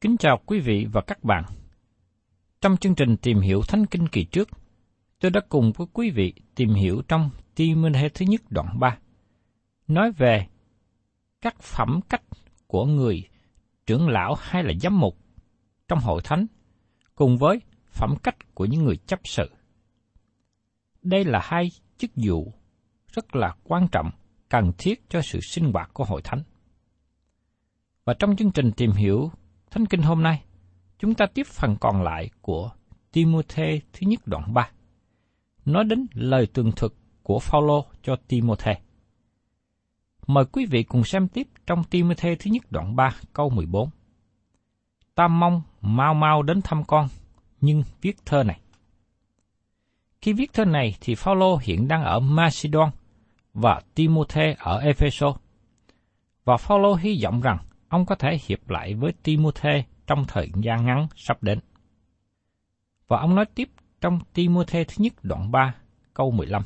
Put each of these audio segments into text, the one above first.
Kính chào quý vị và các bạn. Trong chương trình tìm hiểu Thánh Kinh kỳ trước, tôi đã cùng với quý vị tìm hiểu trong Timothée thứ nhất đoạn 3, nói về các phẩm cách của người trưởng lão hay là giám mục trong hội thánh, cùng với phẩm cách của những người chấp sự. Đây là hai chức vụ rất là quan trọng, cần thiết cho sự sinh hoạt của hội thánh. Và trong chương trình tìm hiểu Thánh Kinh hôm nay, chúng ta tiếp phần còn lại của Timothy thứ nhất đoạn 3, nói đến lời tường thuật của Phaolô cho Timothy. Mời quý vị cùng xem tiếp trong Timothy thứ nhất đoạn 3 câu 14. Ta mong mau mau đến thăm con, nhưng viết thơ này. Khi viết thơ này thì Phaolô hiện đang ở Macedon và Timothy ở Ephesus Và Phaolô hy vọng rằng ông có thể hiệp lại với Timothy trong thời gian ngắn sắp đến. Và ông nói tiếp trong Timothy thứ nhất đoạn 3, câu 15.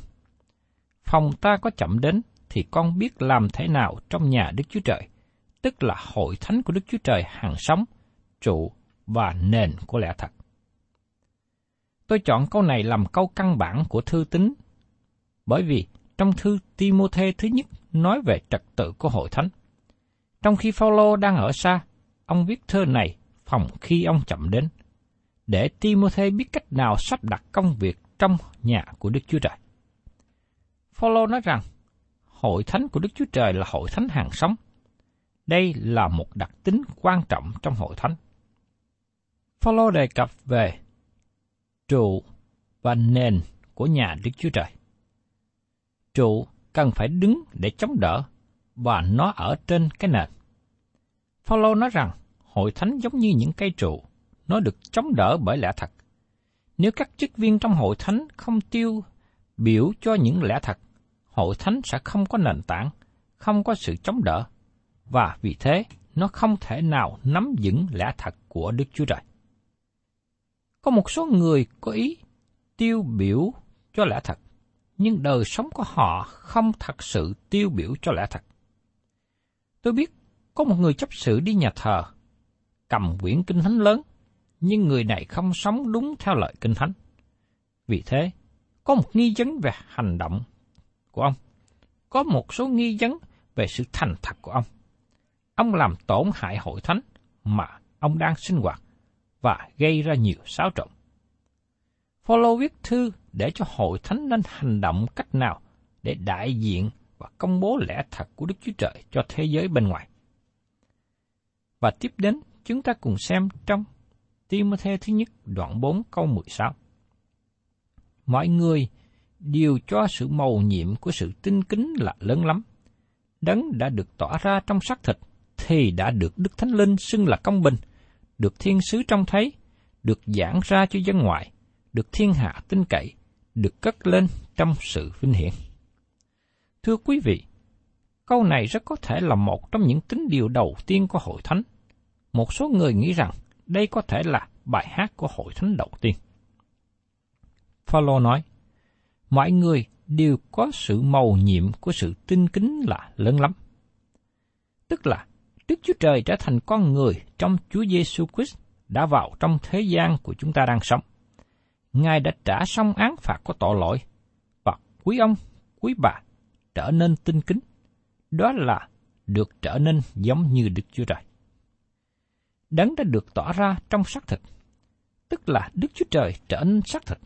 Phòng ta có chậm đến thì con biết làm thế nào trong nhà Đức Chúa Trời, tức là hội thánh của Đức Chúa Trời hàng sống, trụ và nền của lẽ thật. Tôi chọn câu này làm câu căn bản của thư tín, bởi vì trong thư Timôthê thứ nhất nói về trật tự của hội thánh. Trong khi Phaolô đang ở xa, ông viết thơ này phòng khi ông chậm đến, để Timothy biết cách nào sắp đặt công việc trong nhà của Đức Chúa Trời. Phaolô nói rằng, hội thánh của Đức Chúa Trời là hội thánh hàng sống. Đây là một đặc tính quan trọng trong hội thánh. Phaolô đề cập về trụ và nền của nhà Đức Chúa Trời. Trụ cần phải đứng để chống đỡ và nó ở trên cái nền. Phaolô nói rằng hội thánh giống như những cây trụ, nó được chống đỡ bởi lẽ thật. Nếu các chức viên trong hội thánh không tiêu biểu cho những lẽ thật, hội thánh sẽ không có nền tảng, không có sự chống đỡ, và vì thế nó không thể nào nắm vững lẽ thật của Đức Chúa Trời. Có một số người có ý tiêu biểu cho lẽ thật, nhưng đời sống của họ không thật sự tiêu biểu cho lẽ thật. Tôi biết có một người chấp sự đi nhà thờ, cầm quyển kinh thánh lớn, nhưng người này không sống đúng theo lời kinh thánh. Vì thế, có một nghi vấn về hành động của ông. Có một số nghi vấn về sự thành thật của ông. Ông làm tổn hại hội thánh mà ông đang sinh hoạt và gây ra nhiều xáo trộn. Phaolô viết thư để cho hội thánh nên hành động cách nào để đại diện và công bố lẽ thật của Đức Chúa Trời cho thế giới bên ngoài. Và tiếp đến, chúng ta cùng xem trong Timothée thứ nhất đoạn 4 câu 16. Mọi người đều cho sự màu nhiệm của sự tinh kính là lớn lắm. Đấng đã được tỏa ra trong xác thịt, thì đã được Đức Thánh Linh xưng là công bình, được thiên sứ trông thấy, được giảng ra cho dân ngoại, được thiên hạ tin cậy, được cất lên trong sự vinh hiển. Thưa quý vị, câu này rất có thể là một trong những tín điều đầu tiên của hội thánh. Một số người nghĩ rằng đây có thể là bài hát của hội thánh đầu tiên. Phaolô nói, mọi người đều có sự màu nhiệm của sự tinh kính là lớn lắm. Tức là Đức Chúa Trời trở thành con người trong Chúa Giêsu Christ đã vào trong thế gian của chúng ta đang sống. Ngài đã trả xong án phạt của tội lỗi và quý ông, quý bà trở nên tinh kính. Đó là được trở nên giống như Đức Chúa Trời. Đấng đã được tỏ ra trong xác thịt, tức là Đức Chúa Trời trở nên xác thịt.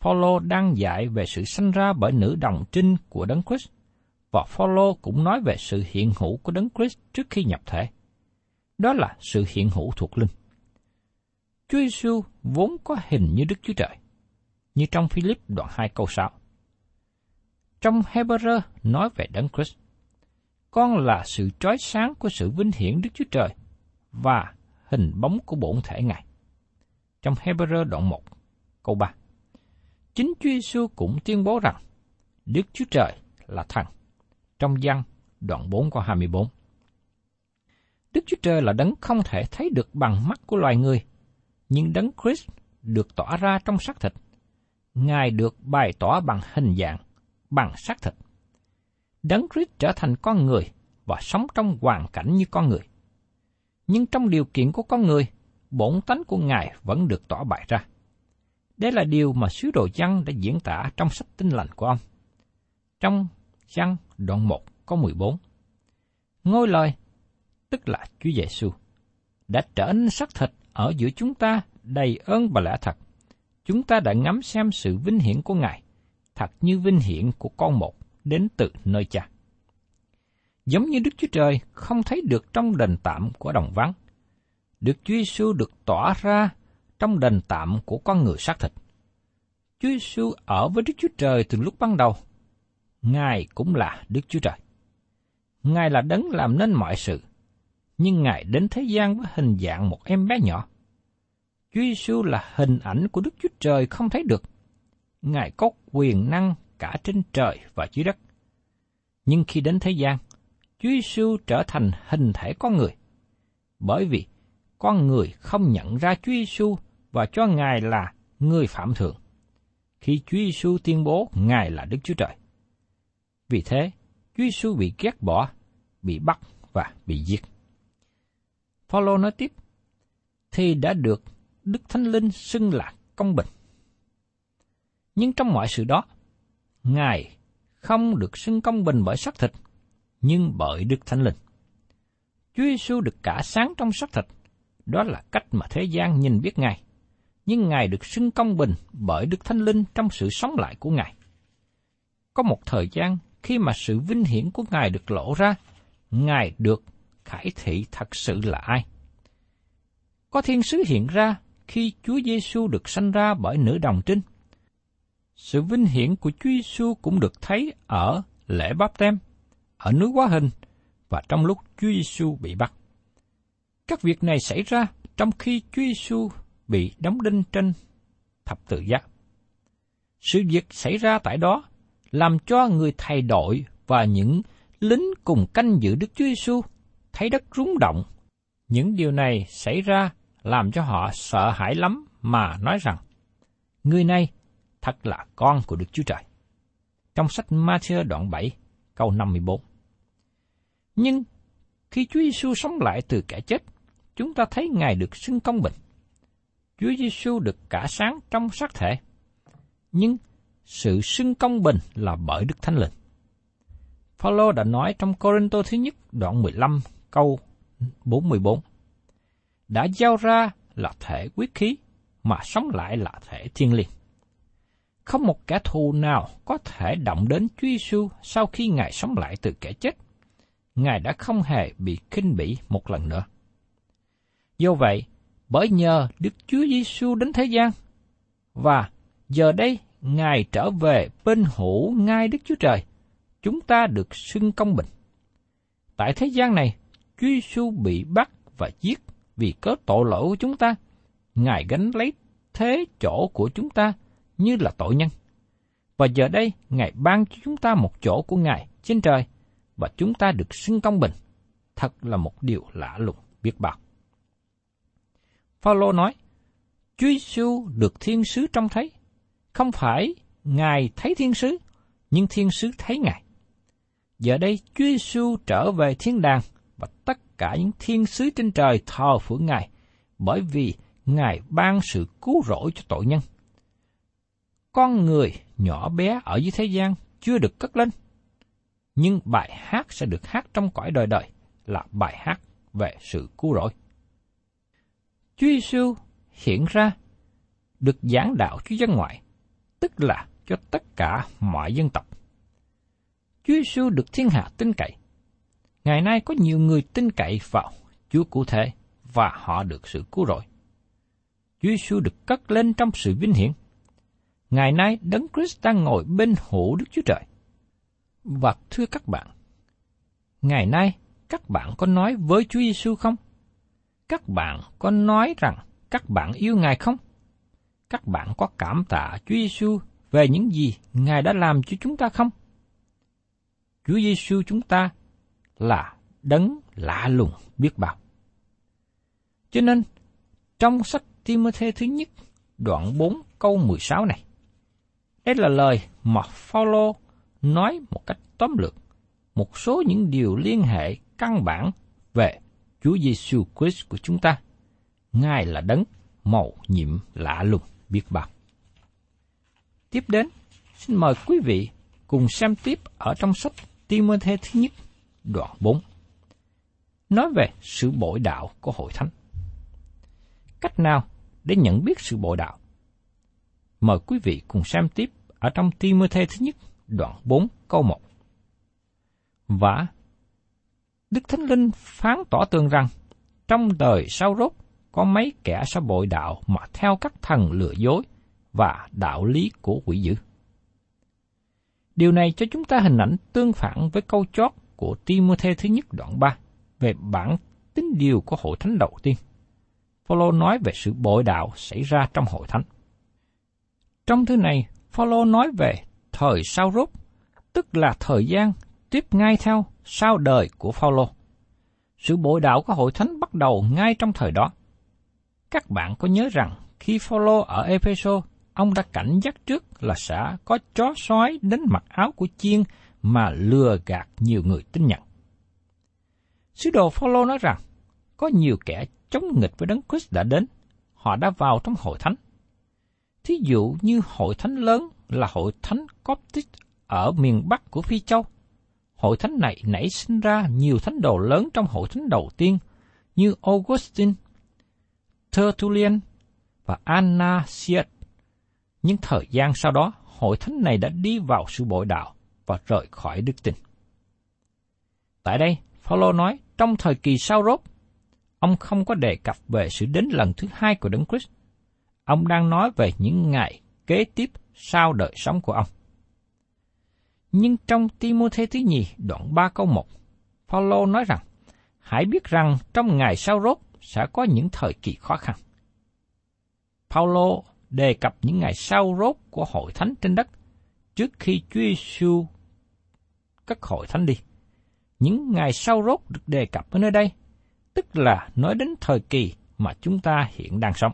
Phaolô đang dạy về sự sanh ra bởi nữ đồng trinh của Đấng Christ, và Phaolô cũng nói về sự hiện hữu của Đấng Christ trước khi nhập thể. Đó là sự hiện hữu thuộc linh. Chúa Giêsu vốn có hình như Đức Chúa Trời, như trong Philip đoạn 2 câu 6. Trong Hebrew nói về Đấng Christ, con là sự trói sáng của sự vinh hiển Đức Chúa Trời và hình bóng của bổn thể Ngài. Trong Hebrew đoạn 1, câu 3. Chính Chúa Giêsu cũng tuyên bố rằng Đức Chúa Trời là thần. Trong văn đoạn 4 câu 24. Đức Chúa Trời là đấng không thể thấy được bằng mắt của loài người, nhưng đấng Christ được tỏa ra trong xác thịt. Ngài được bày tỏ bằng hình dạng, bằng xác thịt. Đấng Christ trở thành con người và sống trong hoàn cảnh như con người. Nhưng trong điều kiện của con người, bổn tánh của Ngài vẫn được tỏ bày ra. Đây là điều mà sứ đồ Giăng đã diễn tả trong sách tinh lành của ông. Trong Giăng đoạn 1 có 14. Ngôi lời, tức là Chúa Giêsu đã trở nên xác thịt ở giữa chúng ta đầy ơn và lẽ thật. Chúng ta đã ngắm xem sự vinh hiển của Ngài, thật như vinh hiển của con một đến từ nơi cha. Giống như Đức Chúa Trời không thấy được trong đền tạm của đồng vắng, Đức Chúa Giêsu được tỏa ra trong đền tạm của con người xác thịt. Chúa Giêsu ở với Đức Chúa Trời từ lúc ban đầu. Ngài cũng là Đức Chúa Trời. Ngài là đấng làm nên mọi sự, nhưng Ngài đến thế gian với hình dạng một em bé nhỏ. Chúa Giêsu là hình ảnh của Đức Chúa Trời không thấy được. Ngài có quyền năng cả trên trời và dưới đất. Nhưng khi đến thế gian, Chúa Giêsu trở thành hình thể con người. Bởi vì con người không nhận ra Chúa Giêsu và cho Ngài là người phạm thượng. Khi Chúa Giêsu tuyên bố Ngài là Đức Chúa Trời. Vì thế, Chúa Giêsu bị ghét bỏ, bị bắt và bị giết. Phaolô nói tiếp, thì đã được Đức Thánh Linh xưng là công bình. Nhưng trong mọi sự đó, Ngài không được xưng công bình bởi xác thịt, nhưng bởi Đức Thánh Linh. Chúa Giêsu được cả sáng trong xác thịt, đó là cách mà thế gian nhìn biết Ngài. Nhưng Ngài được xưng công bình bởi Đức Thánh Linh trong sự sống lại của Ngài. Có một thời gian khi mà sự vinh hiển của Ngài được lộ ra, Ngài được khải thị thật sự là ai. Có thiên sứ hiện ra khi Chúa Giêsu được sanh ra bởi nữ đồng trinh. Sự vinh hiển của Chúa Giêsu cũng được thấy ở lễ báp tem, ở núi Quá Hình và trong lúc Chúa Giêsu bị bắt. Các việc này xảy ra trong khi Chúa Giêsu bị đóng đinh trên thập tự giá. Sự việc xảy ra tại đó làm cho người thầy đội và những lính cùng canh giữ Đức Chúa Giêsu thấy đất rúng động. Những điều này xảy ra làm cho họ sợ hãi lắm mà nói rằng, người này thật là con của Đức Chúa Trời. Trong sách Matthew đoạn 7, câu 54. Nhưng khi Chúa Giêsu sống lại từ kẻ chết, chúng ta thấy Ngài được xưng công bình. Chúa Giêsu được cả sáng trong xác thể. Nhưng sự xưng công bình là bởi Đức Thánh Linh. Phaolô đã nói trong Corinto thứ nhất đoạn 15 câu 44. Đã giao ra là thể quyết khí, mà sống lại là thể thiên liêng. Không một kẻ thù nào có thể động đến Chúa Giêsu sau khi Ngài sống lại từ kẻ chết. Ngài đã không hề bị khinh bỉ một lần nữa. Do vậy, bởi nhờ Đức Chúa Giêsu đến thế gian, và giờ đây Ngài trở về bên hữu ngai Đức Chúa Trời, chúng ta được xưng công bình. Tại thế gian này, Chúa Giêsu bị bắt và giết vì cớ tội lỗi của chúng ta. Ngài gánh lấy thế chỗ của chúng ta như là tội nhân. Và giờ đây, Ngài ban cho chúng ta một chỗ của Ngài trên trời, và chúng ta được xưng công bình. Thật là một điều lạ lùng biết bao. Phaolô nói, Chúa Giêsu được thiên sứ trông thấy, không phải Ngài thấy thiên sứ, nhưng thiên sứ thấy Ngài. Giờ đây Chúa Giêsu trở về thiên đàng và tất cả những thiên sứ trên trời thờ phượng Ngài, bởi vì Ngài ban sự cứu rỗi cho tội nhân. Con người nhỏ bé ở dưới thế gian chưa được cất lên, nhưng bài hát sẽ được hát trong cõi đời đời là bài hát về sự cứu rỗi. Chúa Giêsu hiện ra được giảng đạo cho dân ngoại, tức là cho tất cả mọi dân tộc. Chúa Giêsu được thiên hạ tin cậy. Ngày nay có nhiều người tin cậy vào Chúa cụ thể và họ được sự cứu rỗi. Chúa Giêsu được cất lên trong sự vinh hiển. Ngày nay Đấng Christ đang ngồi bên hữu Đức Chúa Trời. Và thưa các bạn, ngày nay các bạn có nói với Chúa Giêsu không? Các bạn có nói rằng các bạn yêu Ngài không? Các bạn có cảm tạ Chúa Giêsu về những gì Ngài đã làm cho chúng ta không? Chúa Giêsu chúng ta là đấng lạ lùng biết bao. Cho nên, trong sách Timothy thứ nhất, đoạn 4 câu 16 này, đây là lời mà Phaolô nói một cách tóm lược một số những điều liên hệ căn bản về Chúa Giêsu Christ của chúng ta. Ngài là đấng màu nhiệm lạ lùng biết bao. Tiếp đến, xin mời quý vị cùng xem tiếp ở trong sách Timothy thứ nhất, đoạn 4. Nói về sự bội đạo của hội thánh. Cách nào để nhận biết sự bội đạo? Mời quý vị cùng xem tiếp ở trong Timothy thứ nhất, đoạn 4 câu 1. Và Đức Thánh Linh phán tỏ tường rằng, trong đời sau rốt có mấy kẻ sẽ bội đạo mà theo các thần lừa dối và đạo lý của quỷ dữ. Điều này cho chúng ta hình ảnh tương phản với câu chót của Timothy thứ nhất đoạn 3 về bản tính điều của hội thánh đầu tiên. Phaolô nói về sự bội đạo xảy ra trong hội thánh. Trong thứ này, Phaolô nói về thời sau rốt, tức là thời gian tiếp ngay theo sau đời của Phaolô. Sự bội đạo của hội thánh bắt đầu ngay trong thời đó. Các bạn có nhớ rằng khi Phaolô ở Epheso, ông đã cảnh giác trước là sẽ có chó sói đến mặc áo của chiên mà lừa gạt nhiều người tin nhận. Sứ đồ Phaolô nói rằng có nhiều kẻ chống nghịch với Đấng Christ đã đến, họ đã vào trong hội thánh. Thí dụ như hội thánh lớn là hội thánh Coptic ở miền Bắc của Phi Châu. Hội thánh này nảy sinh ra nhiều thánh đồ lớn trong hội thánh đầu tiên như Augustine, Tertullian và Anasius. Nhưng thời gian sau đó, hội thánh này đã đi vào sự bội đạo và rời khỏi đức tin. Tại đây, Phaolô nói, trong thời kỳ sau rốt, ông không có đề cập về sự đến lần thứ hai của Đấng Christ. Ông đang nói về những ngày kế tiếp sau đời sống của ông. Nhưng trong Timothy thứ nhì đoạn 3 câu 1, Paulo nói rằng, hãy biết rằng trong ngày sau rốt sẽ có những thời kỳ khó khăn. Paulo đề cập những ngày sau rốt của hội thánh trên đất trước khi Chúa Giêsu các hội thánh đi. Những ngày sau rốt được đề cập ở nơi đây, tức là nói đến thời kỳ mà chúng ta hiện đang sống.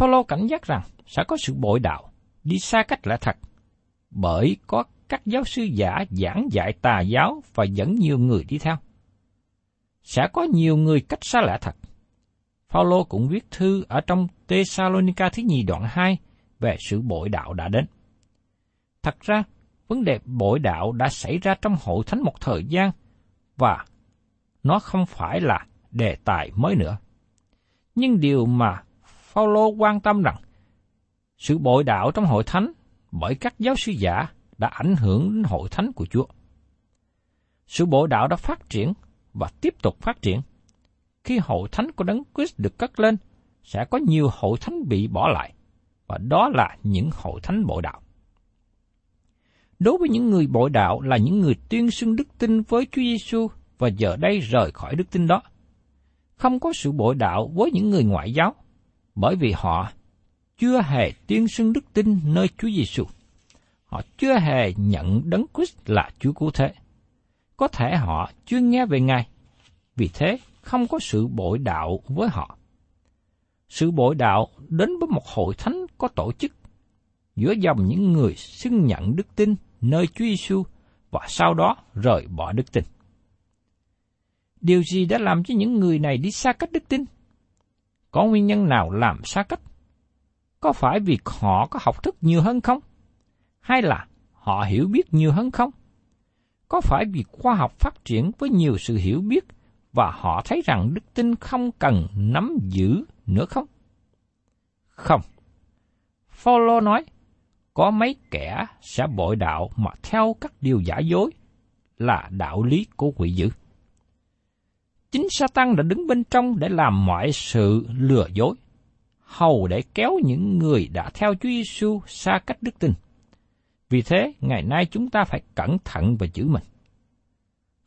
Phaolô cảnh giác rằng sẽ có sự bội đạo, đi xa cách lẽ thật, bởi có các giáo sư giả giảng dạy tà giáo và dẫn nhiều người đi theo. Sẽ có nhiều người cách xa lẽ thật. Phaolô cũng viết thư ở trong Tesalonica thứ nhì đoạn 2 về sự bội đạo đã đến. Thật ra, vấn đề bội đạo đã xảy ra trong hội thánh một thời gian và nó không phải là đề tài mới nữa. Nhưng điều mà Phaolô quan tâm rằng sự bội đạo trong hội thánh bởi các giáo sư giả đã ảnh hưởng đến hội thánh của Chúa. Sự bội đạo đã phát triển và tiếp tục phát triển. Khi hội thánh của Đấng Christ được cất lên, sẽ có nhiều hội thánh bị bỏ lại, và đó là những hội thánh bội đạo. Đối với những người bội đạo là những người tuyên xưng đức tin với Chúa Giêsu và giờ đây rời khỏi đức tin đó. Không có sự bội đạo với những người ngoại giáo, bởi vì họ chưa hề tuyên xưng đức tin nơi Chúa Giêsu. Họ chưa hề nhận đấng Christ là Chúa cứu thế. Có thể họ chưa nghe về Ngài, vì thế không có sự bội đạo với họ. Sự bội đạo đến với một hội thánh có tổ chức giữa dòng những người xưng nhận đức tin nơi Chúa Giêsu và sau đó rời bỏ đức tin. Điều gì đã làm cho những người này đi xa cách đức tin? Có nguyên nhân nào làm xa cách? Có phải vì họ có học thức nhiều hơn không? Hay là họ hiểu biết nhiều hơn không? Có phải vì khoa học phát triển với nhiều sự hiểu biết và họ thấy rằng đức tin không cần nắm giữ nữa không? Không. Phaolô nói, có mấy kẻ sẽ bội đạo mà theo các điều giả dối là đạo lý của quỷ dữ. Chính Satan đã đứng bên trong để làm mọi sự lừa dối, hầu để kéo những người đã theo Chúa Giêsu xa cách đức tin. Vì thế, ngày nay chúng ta phải cẩn thận và giữ mình.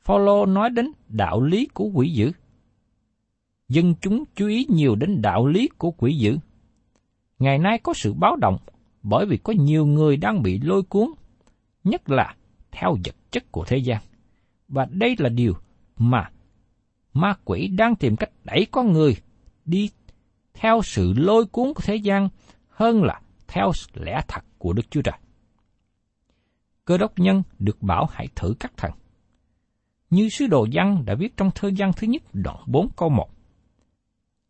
Phaolô nói đến đạo lý của quỷ dữ. Dân chúng chú ý nhiều đến đạo lý của quỷ dữ. Ngày nay có sự báo động bởi vì có nhiều người đang bị lôi cuốn, nhất là theo vật chất của thế gian. Và đây là điều mà ma quỷ đang tìm cách đẩy con người đi theo sự lôi cuốn của thế gian hơn là theo lẽ thật của Đức Chúa Trời. Cơ đốc nhân được bảo hãy thử các thần. Như sứ đồ văn đã viết trong thơ văn thứ nhất đoạn 4 câu 1.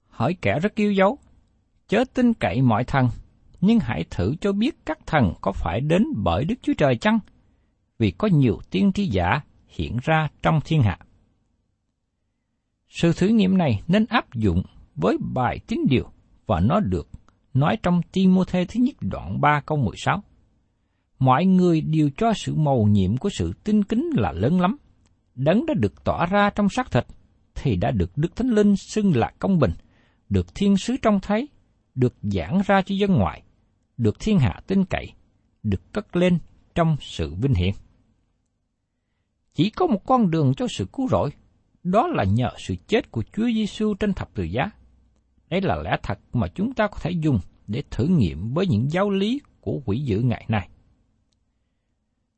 Hỏi kẻ rất yêu dấu, chớ tin cậy mọi thần, nhưng hãy thử cho biết các thần có phải đến bởi Đức Chúa Trời chăng? Vì có nhiều tiên tri giả hiện ra trong thiên hạ. Sự thử nghiệm này nên áp dụng với bài tín điều và nó được nói trong Timothée thứ nhất đoạn 3 câu 16. Mọi người đều cho sự mầu nhiệm của sự tin kính là lớn lắm. Đấng đã được tỏa ra trong xác thịt, thì đã được Đức Thánh Linh xưng là công bình, được thiên sứ trông thấy, được giảng ra cho dân ngoại, được thiên hạ tin cậy, được cất lên trong sự vinh hiển. Chỉ có một con đường cho sự cứu rỗi, đó là nhờ sự chết của Chúa Giêsu trên thập tự giá. Đây là lẽ thật mà chúng ta có thể dùng để thử nghiệm với những giáo lý của quỷ dữ ngày nay.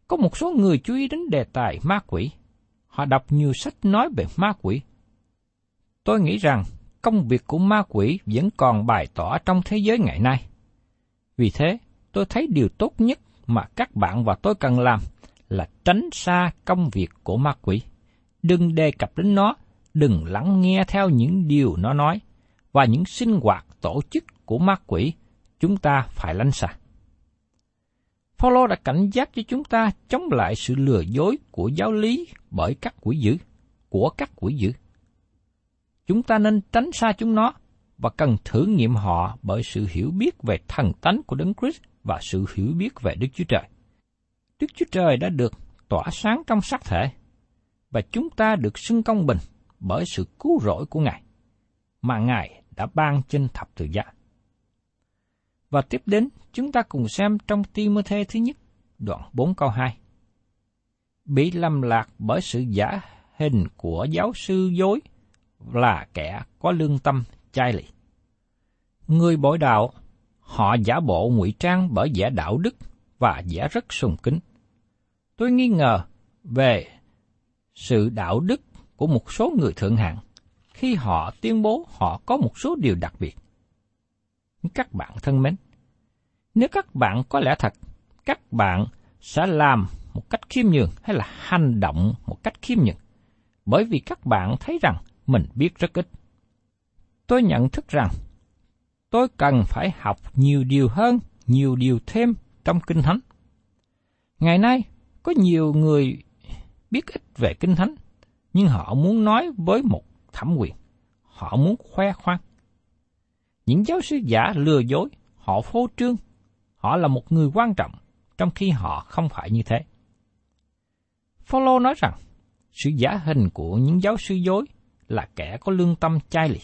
Có một số người chú ý đến đề tài ma quỷ. Họ đọc nhiều sách nói về ma quỷ. Tôi nghĩ rằng công việc của ma quỷ vẫn còn bày tỏ trong thế giới ngày nay. Vì thế, tôi thấy điều tốt nhất mà các bạn và tôi cần làm là tránh xa công việc của ma quỷ. Đừng đề cập đến nó, đừng lắng nghe theo những điều nó nói, và những sinh hoạt tổ chức của ma quỷ, chúng ta phải lánh xa. Phaolô đã cảnh giác cho chúng ta chống lại sự lừa dối của giáo lý bởi các quỷ dữ, của các quỷ dữ. Chúng ta nên tránh xa chúng nó và cần thử nghiệm họ bởi sự hiểu biết về thần tánh của Đấng Christ và sự hiểu biết về Đức Chúa Trời. Đức Chúa Trời đã được tỏa sáng trong xác thể, và chúng ta được xưng công bình bởi sự cứu rỗi của Ngài, mà Ngài đã ban trên thập tự giá. Và tiếp đến, chúng ta cùng xem trong Timothée thứ nhất, đoạn 4 câu 2. Bị lầm lạc bởi sự giả hình của giáo sư dối là kẻ có lương tâm chai lì. Người bội đạo, họ giả bộ ngụy trang bởi vẻ đạo đức và vẻ rất sùng kính. Tôi nghi ngờ về sự đạo đức của một số người thượng hạng khi họ tuyên bố họ có một số điều đặc biệt. Các bạn thân mến, nếu các bạn có lẽ thật, các bạn sẽ làm một cách khiêm nhường hay là hành động một cách khiêm nhường, bởi vì các bạn thấy rằng mình biết rất ít. Tôi nhận thức rằng tôi cần phải học nhiều điều hơn, nhiều điều thêm trong Kinh Thánh. Ngày nay, có nhiều người biết ít về Kinh Thánh, nhưng họ muốn nói với một thẩm quyền. Họ muốn khoe khoang. Những giáo sư giả lừa dối, họ phô trương, họ là một người quan trọng, trong khi họ không phải như thế. Phaolô nói rằng, sự giả hình của những giáo sư dối là kẻ có lương tâm chai lì.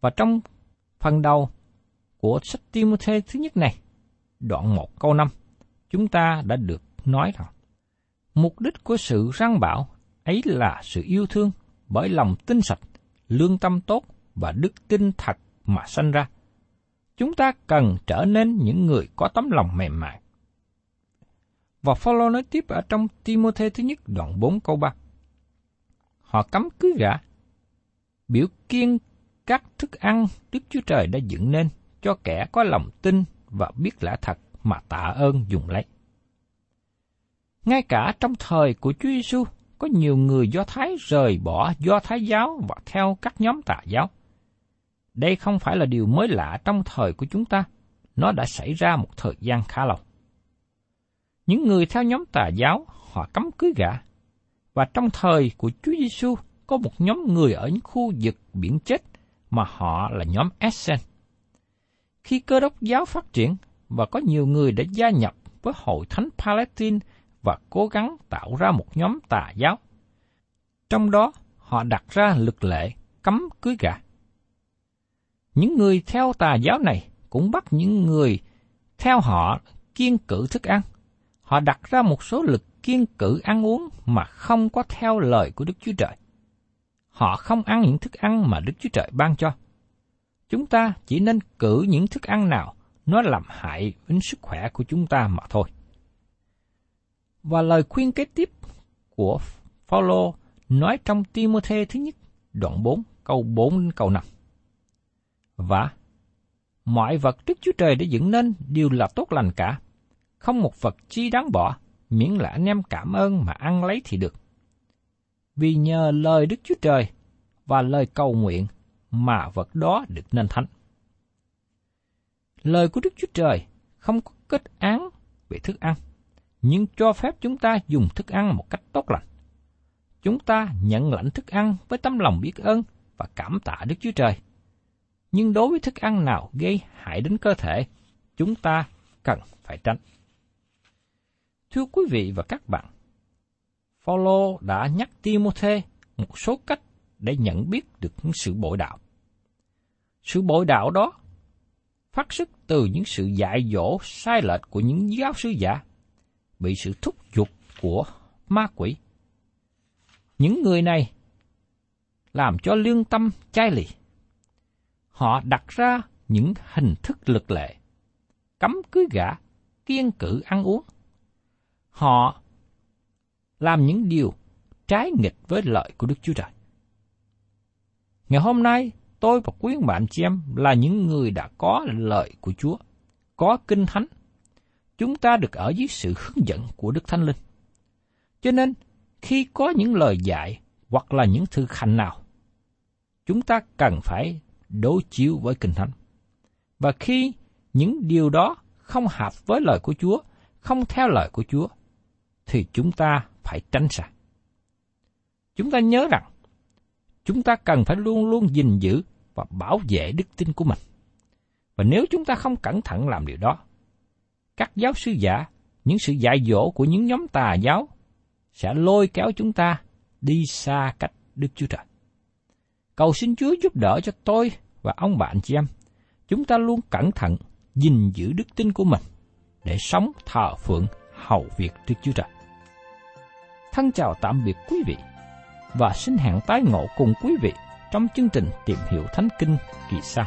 Và trong phần đầu của sách Timothée thứ nhất này, đoạn 1 câu 5, chúng ta đã được nói rằng, mục đích của sự răng bảo ấy là sự yêu thương bởi lòng tinh sạch, lương tâm tốt và đức tin thật mà sanh ra. Chúng ta cần trở nên những người có tấm lòng mềm mại. Và Phaolô nói tiếp ở trong Timôthê thứ nhất đoạn 4 câu 3. Họ cấm cưới gã, biểu kiên các thức ăn Đức Chúa Trời đã dựng nên cho kẻ có lòng tin và biết lẽ thật mà tạ ơn dùng lấy. Ngay cả trong thời của Chúa Giêsu có nhiều người Do Thái rời bỏ Do Thái giáo và theo các nhóm tà giáo. Đây không phải là điều mới lạ trong thời của chúng ta, nó đã xảy ra một thời gian khá lâu. Những người theo nhóm tà giáo họ cấm cưới gả. và trong thời của Chúa Giêsu có một nhóm người ở những khu vực biển chết mà họ là nhóm Essen. Khi cơ đốc giáo phát triển và có nhiều người đã gia nhập với hội thánh Palestine và cố gắng tạo ra một nhóm tà giáo. Trong đó, họ đặt ra lực lệ cấm cưới gả. Những người theo tà giáo này cũng bắt những người theo họ kiên cử thức ăn. Họ đặt ra một số lực kiên cử ăn uống mà không có theo lời của Đức Chúa Trời. Họ không ăn những thức ăn mà Đức Chúa Trời ban cho. Chúng ta chỉ nên cử những thức ăn nào nó làm hại đến sức khỏe của chúng ta mà thôi. Và lời khuyên kế tiếp của Phaolô nói trong Timôthê thứ nhất, đoạn 4, câu 4 đến câu 5. Và mọi vật Đức Chúa Trời đã dựng nên đều là tốt lành cả, không một vật chi đáng bỏ, miễn là anh em cảm ơn mà ăn lấy thì được. Vì nhờ lời Đức Chúa Trời và lời cầu nguyện mà vật đó được nên thánh. Lời của Đức Chúa Trời không có kết án về thức ăn, nhưng cho phép chúng ta dùng thức ăn một cách tốt lành. Chúng ta nhận lãnh thức ăn với tấm lòng biết ơn và cảm tạ Đức Chúa Trời. Nhưng đối với thức ăn nào gây hại đến cơ thể, chúng ta cần phải tránh. Thưa quý vị và các bạn, Phaolô đã nhắc Timôthê một số cách để nhận biết được những sự bội đạo. Sự bội đạo đó phát xuất từ những sự dạy dỗ sai lệch của những giáo sư giả, bị sự thúc giục của ma quỷ. Những người này làm cho lương tâm chai lì. Họ đặt ra những hình thức lực lệ, cấm cưới gã, kiên cử ăn uống. Họ làm những điều trái nghịch với lợi của Đức Chúa Trời. Ngày hôm nay, tôi và quý bạn chị em là những người đã có lợi của Chúa, có kinh thánh. Chúng ta được ở dưới sự hướng dẫn của Đức Thánh Linh. Cho nên, khi có những lời dạy hoặc là những thực hành nào, chúng ta cần phải đối chiếu với kinh thánh. Và khi những điều đó không hợp với lời của Chúa, không theo lời của Chúa, thì chúng ta phải tránh xa. Chúng ta nhớ rằng, chúng ta cần phải luôn luôn gìn giữ và bảo vệ đức tin của mình. Và nếu chúng ta không cẩn thận làm điều đó, các giáo sư giả, những sự dạy dỗ của những nhóm tà giáo sẽ lôi kéo chúng ta đi xa cách Đức Chúa Trời. Cầu xin Chúa giúp đỡ cho tôi và ông bạn chị em. Chúng ta luôn cẩn thận gìn giữ đức tin của mình để sống thờ phượng hầu việc Đức Chúa Trời. Thân chào tạm biệt quý vị và xin hẹn tái ngộ cùng quý vị trong chương trình tìm hiểu Thánh Kinh kỳ sau.